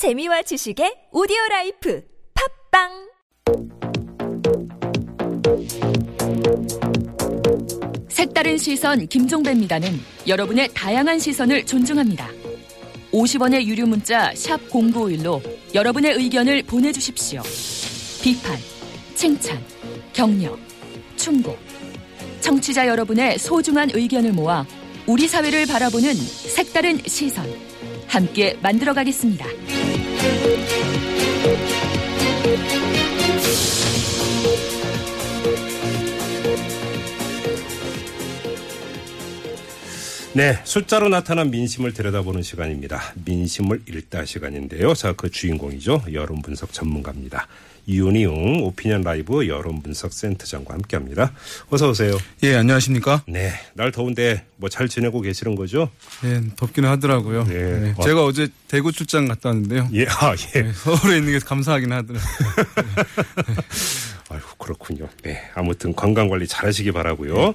재미와 지식의 오디오 라이프 팟빵 색다른 시선 김종배입니다는 여러분의 다양한 시선을 존중합니다. 50원의 유료 문자 샵 0951로 여러분의 의견을 보내 주십시오. 비판, 칭찬, 격려, 충고. 청취자 여러분의 소중한 의견을 모아 우리 사회를 바라보는 색다른 시선. 함께 만들어 가겠습니다. Thank you. 네, 숫자로 나타난 민심을 들여다보는 시간입니다. 민심을 읽다 시간인데요. 자, 그 주인공이죠. 여론 분석 전문가입니다. 윤희웅 오피니언 라이브 여론 분석 센터장과 함께합니다. 어서 오세요. 예, 안녕하십니까? 네, 날 더운데 뭐 잘 지내고 계시는 거죠? 예, 덥기는 하더라고요. 예. 네, 어. 제가 어제 대구 출장 갔다 왔는데요. 예, 아 예. 네, 서울에 있는 게 감사하긴 하더라고요. 아유 그렇군요. 네, 아무튼 건강 관리 잘하시기 바라고요.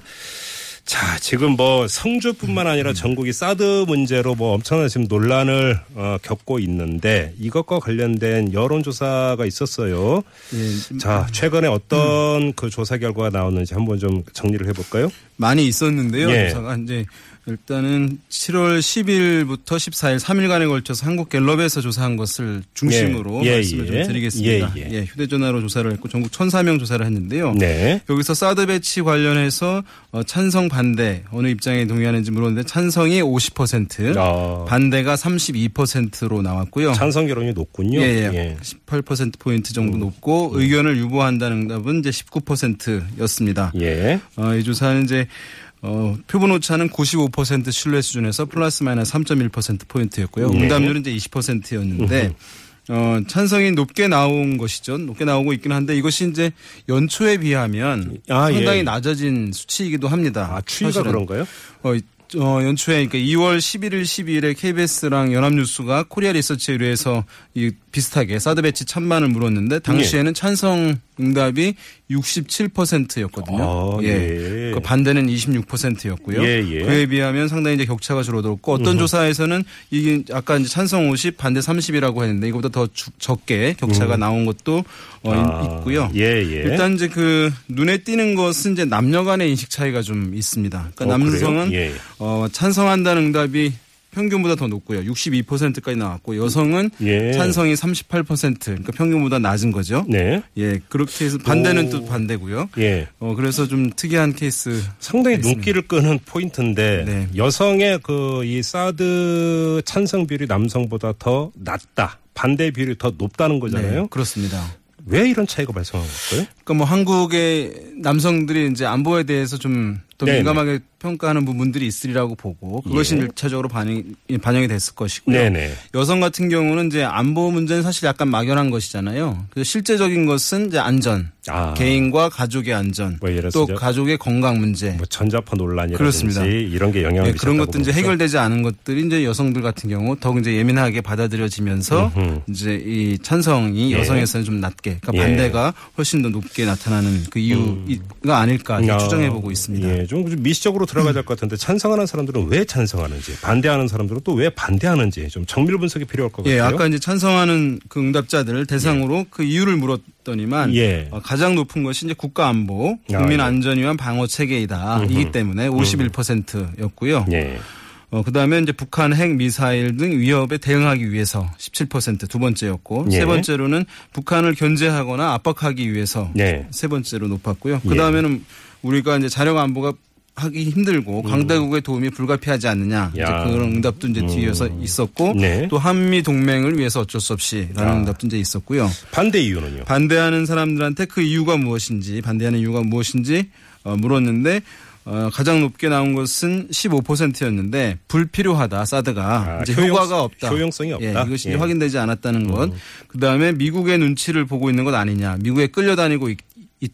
자, 지금 뭐 성주뿐만 아니라 전국이 사드 문제로 뭐 엄청난 지금 논란을 어, 겪고 있는데 이것과 관련된 여론조사가 있었어요. 예, 자, 최근에 어떤 그 조사 결과가 나왔는지 한번 좀 정리를 해볼까요? 많이 있었는데요. 예. 조사가 이제 일단은 7월 10일부터 14일 3일간에 걸쳐서 한국 갤럽에서 조사한 것을 중심으로 예, 말씀을 예. 좀 드리겠습니다. 예, 예. 예, 휴대전화로 조사를 했고 전국 1,004명 조사를 했는데요. 네. 여기서 사드 배치 관련해서 어, 찬성 반대 어느 입장에 동의하는지 물었는데 찬성이 50%, 아. 반대가 32%로 나왔고요. 찬성 결혼이 높군요. 예, 예. 18% 포인트 정도 높고 의견을 유보한다는 응답은 이제 19%였습니다. 예. 어, 이 조사는 이제 어, 표본 오차는 95% 신뢰 수준에서 플러스 마이너스 3.1% 포인트였고요. 네. 응답률은 이제 20%였는데 어, 찬성이 높게 나온 것이죠. 높게 나오고 있긴 한데 이것이 이제 연초에 비하면 아, 상당히 예. 낮아진 수치이기도 합니다. 아, 추이가 사실은. 그런가요? 어, 이- 어, 연초에 그러니까 2월 11일, 12일에 KBS랑 연합뉴스가 코리아 리서치에 의뢰해서 이 비슷하게 사드 배치 찬반을 물었는데 당시에는 찬성 응답이 67%였거든요. 아, 예. 그 반대는 26%였고요. 예, 예. 그에 비하면 상당히 이제 격차가 줄어들었고 어떤 조사에서는 이게 아까 이제 찬성 50, 반대 30이라고 했는데 이거보다 더 주- 적게 격차가 나온 것도 어, 아, 있고요. 예, 예. 일단 이제 그 눈에 띄는 것은 이제 남녀 간의 인식 차이가 좀 있습니다. 그러니까 어, 남성은? 예. 어, 찬성한다는 응답이 평균보다 더 높고요. 62%까지 나왔고 여성은 예. 찬성이 38% 그러니까 평균보다 낮은 거죠. 네. 예, 그렇게 해서 반대는 오. 또 반대고요. 예. 어, 그래서 좀 특이한 케이스. 상당히. 눈길을 끄는 포인트인데 네. 여성의 그 이 사드 찬성 비율이 남성보다 더 낮다. 반대 비율이 더 높다는 거잖아요. 네, 그렇습니다. 왜 이런 차이가 발생한 걸까요? 그러니까 뭐 한국의 남성들이 이제 안보에 대해서 좀 더 네네. 민감하게 평가하는 부분들이 있으리라고 보고 그것이 예. 일차적으로 반영, 반영이 됐을 것이고요. 네네. 여성 같은 경우는 이제 안보 문제는 사실 약간 막연한 것이잖아요. 그래서 실제적인 것은 이제 안전, 아. 개인과 가족의 안전, 뭐 또 가족의 건강 문제. 뭐 전자파 논란이라든지 그렇습니다. 이런 게 영향을 네, 그런 것도 이제. 해결되지 않은 것들이 이제 여성들 같은 경우 더욱 이제 예민하게 받아들여지면서 음흠. 이제 이 찬성이 예. 여성에서는 좀 낮게, 그러니까 예. 음. 반대가 훨씬 더 높게 나타나는 그 이유가 아닐까 이렇게 아, 추정해 보고 있습니다. 예, 좀 미시적으로 들어가야 될 것 같은데 찬성하는 사람들은 왜 찬성하는지, 반대하는 사람들은 또 왜 반대하는지 좀 정밀 분석이 필요할 것 예, 같아요. 아까 이제 찬성하는 그 응답자들을 대상으로 그 이유를 물었더니만 예. 어, 가장 높은 것이 이제 국가 안보, 아, 국민 예. 안전 위한 방어 체계이다. 이기 때문에 51%였고요. 예. 어, 그 다음에 이제 북한 핵 미사일 등 위협에 대응하기 위해서 17%두 번째였고 예. 세 번째로는 북한을 견제하거나 압박하기 위해서 네. 세 번째로 높았고요. 예. 그 다음에는 우리가 이제 자력 안보가 하기 힘들고 강대국의 도움이 불가피하지 않느냐 음. 야. 그런 응답도 이제 뒤에서 있었고 네. 또 한미 동맹을 위해서 어쩔 수 없이라는 아. 응답도 이제 있었고요. 반대 이유는요? 반대하는 사람들한테 그 이유가 무엇인지 반대하는 이유가 무엇인지 어, 물었는데 어, 가장 높게 나온 것은 15%였는데 불필요하다 사드가 아, 이제 효용- 효과가 없다. 효용성이 없다. 예, 이것이 예. 음. 확인되지 않았다는 것. 그다음에 미국의 눈치를 보고 있는 것 아니냐. 미국에 끌려다니고 있,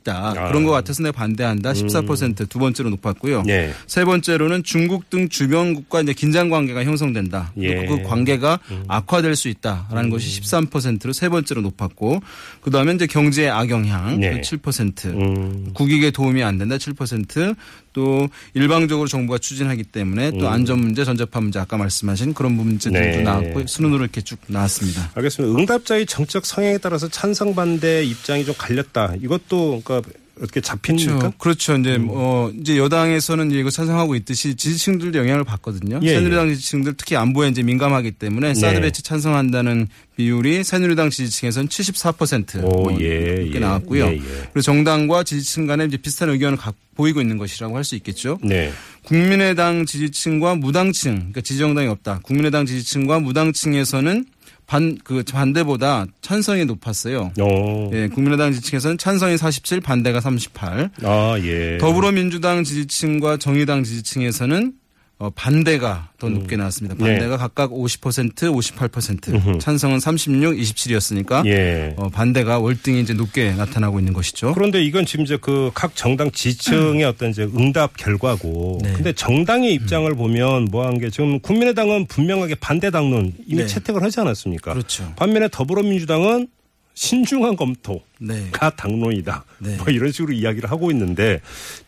다 아. 그런 것 같아서 내가 반대한다. 14%두 번째로 높았고요. 네. 세 번째로는 중국 등 주변국과 이제 긴장 관계가 형성된다. 예. 그 관계가 악화될 수 있다라는 것이 13%로 세 번째로 높았고 그다음에 이제 경제의 악영향 네. 7%. 음. 국익에 도움이 안 된다 7%. 또 일방적으로 정부가 추진하기 때문에 또 안전 문제, 전자파 문제 아까 말씀하신 그런 문제들도 음. 네. 나왔고 순으로 이렇게 쭉 나왔습니다. 알겠습니다. 응답자의 정책 성향에 따라서 찬성 반대 입장이 좀 갈렸다. 이것도 그러니까 어떻게 잡힙니까? 그렇죠. 그렇죠. 이제 음. 어 이제 여당에서는 이거 찬성하고 있듯이 지지층들도 영향을 받거든요. 예, 새누리당 지지층들 특히 안보에 이제 민감하기 때문에 사드 네. 배치 찬성한다는 비율이 새누리당 지지층에서는 74% 오, 뭐 예, 이렇게 예. 나왔고요. 예, 예. 그리고 정당과 지지층 간에 이제 비슷한 의견을 각 보이고 있는 것이라고 할 수 있겠죠. 네. 국민의당 지지층과 무당층, 그러니까 지지정당이 없다. 국민의당 지지층과 무당층에서는 반, 그 반대보다 찬성이 높았어요. 어. 예, 국민의당 지지층에서는 찬성이 47, 반대가 38. 아, 예. 더불어민주당 지지층과 정의당 지지층에서는 어, 반대가 더 높게 나왔습니다. 네. 반대가 각각 50%, 58%, 찬성은 36, 27이었으니까 예. 어, 반대가 월등히 이제 높게 나타나고 있는 것이죠. 그런데 이건 지금 이제 그 각 정당 지층의 어떤 이제 응답 결과고. 네. 근데 정당의 입장을 보면 뭐한 게 지금 국민의당은 분명하게 반대 당론 이미 네. 채택을 하지 않았습니까? 그렇죠. 반면에 더불어민주당은 신중한 검토가 네. 당론이다. 네. 뭐 이런 식으로 이야기를 하고 있는데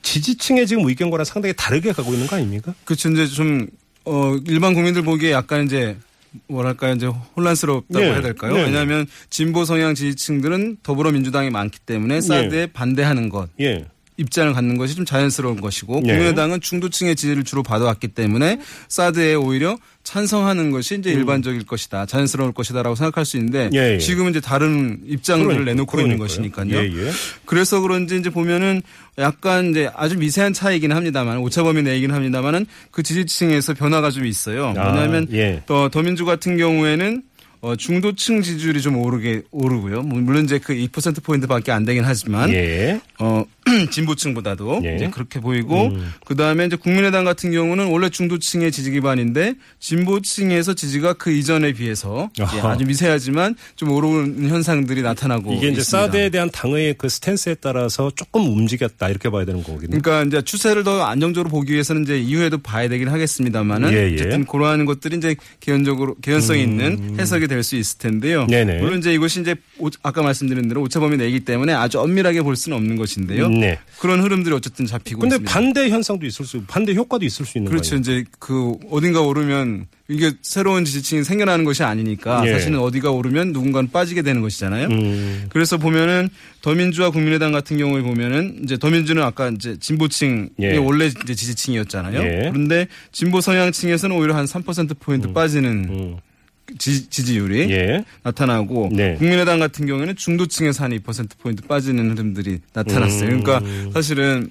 지지층의 지금 의견과는 상당히 다르게 가고 있는 거 아닙니까? 그렇죠. 이제 좀, 어, 일반 국민들 보기에 약간 이제 뭐랄까요. 이제 혼란스럽다고 네. 해야 될까요? 네. 왜냐하면 진보 성향 지지층들은 더불어민주당이 많기 때문에 사드에 반대하는 것. 예. 입장을 갖는 것이 좀 자연스러운 것이고 네. 국민의당은 중도층의 지지를 주로 받아왔기 때문에 사드에 오히려 찬성하는 것이 이제 일반적일 것이다, 자연스러울 것이다라고 생각할 수 있는데 음. 예, 예. 지금은 이제 다른 입장들을 그러니까, 내놓고 있는 그러니까요. 것이니까요. 예, 예. 그래서 그런지 이제 보면은 약간 이제 아주 미세한 차이긴 합니다만 오차범위 내이긴 합니다만은 그 지지층에서 변화가 좀 있어요. 아, 왜냐하면 예. 또 더민주 같은 경우에는 어, 중도층 지지율이 좀 오르게 오르고요. 뭐 물론 이제 그 2% 포인트밖에 안 되긴 하지만 예. 어, 진보층보다도 예. 이제 그렇게 보이고 그 다음에 이제 국민의당 같은 경우는 원래 중도층의 지지 기반인데 진보층에서 지지가 그 이전에 비해서 아하. 아주 미세하지만 좀 오르는 현상들이 나타나고 이게 이제 있습니다. 사드에 대한 당의 그 스탠스에 따라서 조금 움직였다 이렇게 봐야 되는 거거든요. 그러니까 이제 추세를 더 안정적으로 보기 위해서는 이제 이후에도 봐야 되긴 하겠습니다만은 예, 예. 어쨌든 그러한 것들이 이제 개연적으로 개연성 이 있는 해석이 될 수 있을 텐데요. 음. 네네. 물론 이제 이것이 이제 오- 아까 말씀드린 대로 오차범위 내기 때문에 아주 엄밀하게 볼 수는 없는 것인데요. 네. 그런 흐름들이 어쨌든 잡히고 근데 있습니다. 반대 현상도 있을 수, 반대 효과도 있을 수 있는 그렇죠. 거예요. 이제 그 어딘가 오르면 이게 새로운 지지층이 생겨나는 것이 아니니까 예. 사실은 어디가 오르면 누군가는 빠지게 되는 것이잖아요. 음. 그래서 보면은 더민주와 국민의당 같은 경우에 보면은 이제 더민주는 아까 이제 진보층이 예. 원래 이제 지지층이었잖아요. 예. 그런데 진보 성향층에서는 오히려 한 3% 포인트 빠지는 음. 지, 지지율이 예. 나타나고 네. 국민의당 같은 경우에는 중도층에서 한 2% 포인트 빠지는 흐름들이 나타났어요. 음. 그러니까 사실은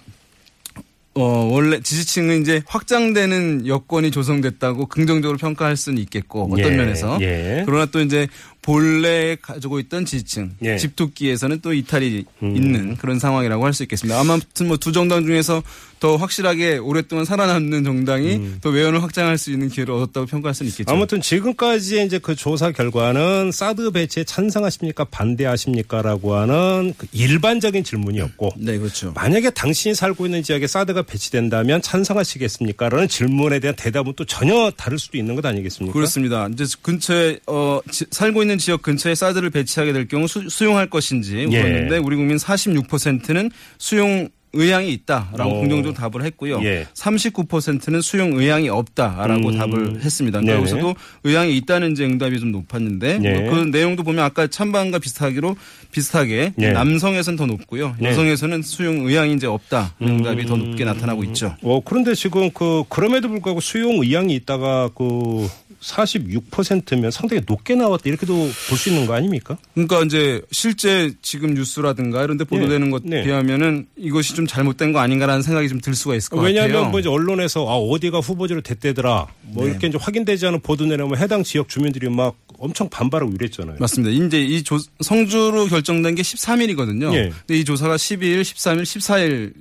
어 원래 지지층은 이제 확장되는 여건이 조성됐다고 긍정적으로 평가할 수는 있겠고 어떤 예. 면에서 예. 그러나 또 이제 본래 가지고 있던 지지층 예. 집토끼에서는 또 이탈이 음. 있는 그런 상황이라고 할 수 있겠습니다. 아무튼 뭐 두 정당 중에서 더 확실하게 오랫동안 살아남는 정당이 더 외연을 확장할 수 있는 기회를 얻었다고 평가할 수는 있겠죠. 음. 아무튼 지금까지의 이제 그 조사 결과는 사드 배치에 찬성하십니까 반대하십니까라고 하는 그 일반적인 질문이었고 네 그렇죠. 만약에 당신이 살고 있는 지역에 사드가 배치된다면 찬성하시겠습니까? 라는 질문에 대한 대답은 또 전혀 다를 수도 있는 것 아니겠습니까? 그렇습니다. 이제 근처에 어 지- 살고 있는 지역 근처에 사드를 배치하게 될 경우 수, 용할 것인지 예. 물었는데 우리 국민 46%는 수용 의향이 있다라고 어. 긍정적으로 답을 했고요. 예. 39%는 수용 의향이 없다라고 음. 답을 했습니다. 그러니까 여기서도 의향이 있다는 이제 응답이 좀 높았는데 예. 뭐그 내용도 보면 아까 찬반과 비슷하기로 비슷하게 예. 남성에서는 더 높고요. 네. 여성에서는 수용 의향이 이제 없다. 음. 응답이 더 높게 나타나고 있죠. 어, 그런데 지금 그, 그럼에도 불구하고 수용 의향이 있다가 그 46%면 상당히 높게 나왔다. 이렇게도 볼 수 있는 거 아닙니까? 그러니까 이제 실제 지금 뉴스라든가 이런 데 보도되는 네. 것 네. 비하면은 이것이 좀 잘못된 거 아닌가라는 생각이 좀 들 수가 있을 것 왜냐하면 같아요. 뭐 이제 언론에서 아, 어디가 후보지로 됐대더라. 뭐 네. 이렇게 이제 확인되지 않은 보도 내려면 해당 지역 주민들이 막 엄청 반발하고 이랬잖아요. 맞습니다. 이제 이 조, 성주로 결정된 게 13일이거든요. 예. 근데 이 조사가 12일, 13일, 14일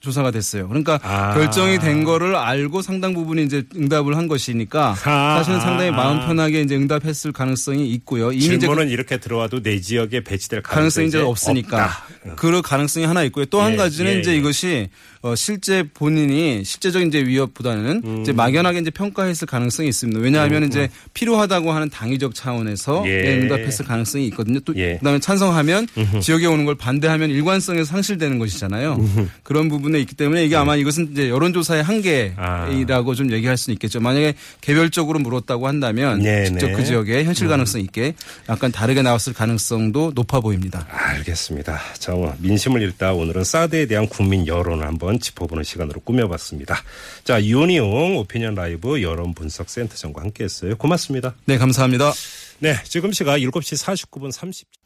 조사가 됐어요. 그러니까 아. 결정이 된 거를 알고 상당 부분이 이제 응답을 한 것이니까 아. 사실은 상당히 아. 마음 편하게 이제 응답했을 가능성이 있고요. 이미 이제 질문은 이렇게 들어와도 내 지역에 배치될 가능성이 이제 없으니까 없다. 그럴 가능성이 하나 있고요. 또한 예, 가지는 예, 이제 예. 이것이 어 실제 본인이 실제적인 이제 위협보다는 음. 이제 막연하게 이제 평가했을 가능성이 있습니다. 왜냐하면 이제 필요하다고 하는 당위적 차원에서 예. 네, 응답했을 가능성이 있거든요. 또 예. 그다음에 찬성하면 지역에 오는 걸 반대하면 일관성에서 상실되는 것이잖아요. 그런 부분 부분에 있기 때문에 이게 아마 이것은 이제 여론조사의 아. 한계라고 좀 얘기할 수는 있겠죠. 만약에 개별적으로 물었다고 한다면 네네. 직접 그 지역에 현실 가능성 있게 약간 다르게 나왔을 가능성도 높아 보입니다. 알겠습니다. 자, 뭐 민심을 읽다 오늘은 사드에 대한 국민 여론을 한번 짚어보는 시간으로 꾸며봤습니다. 자, 윤희용 오피니언 라이브 여론 분석 센터장과 함께했어요. 고맙습니다. 네, 감사합니다. 네, 지금 시각 7시 49분 30.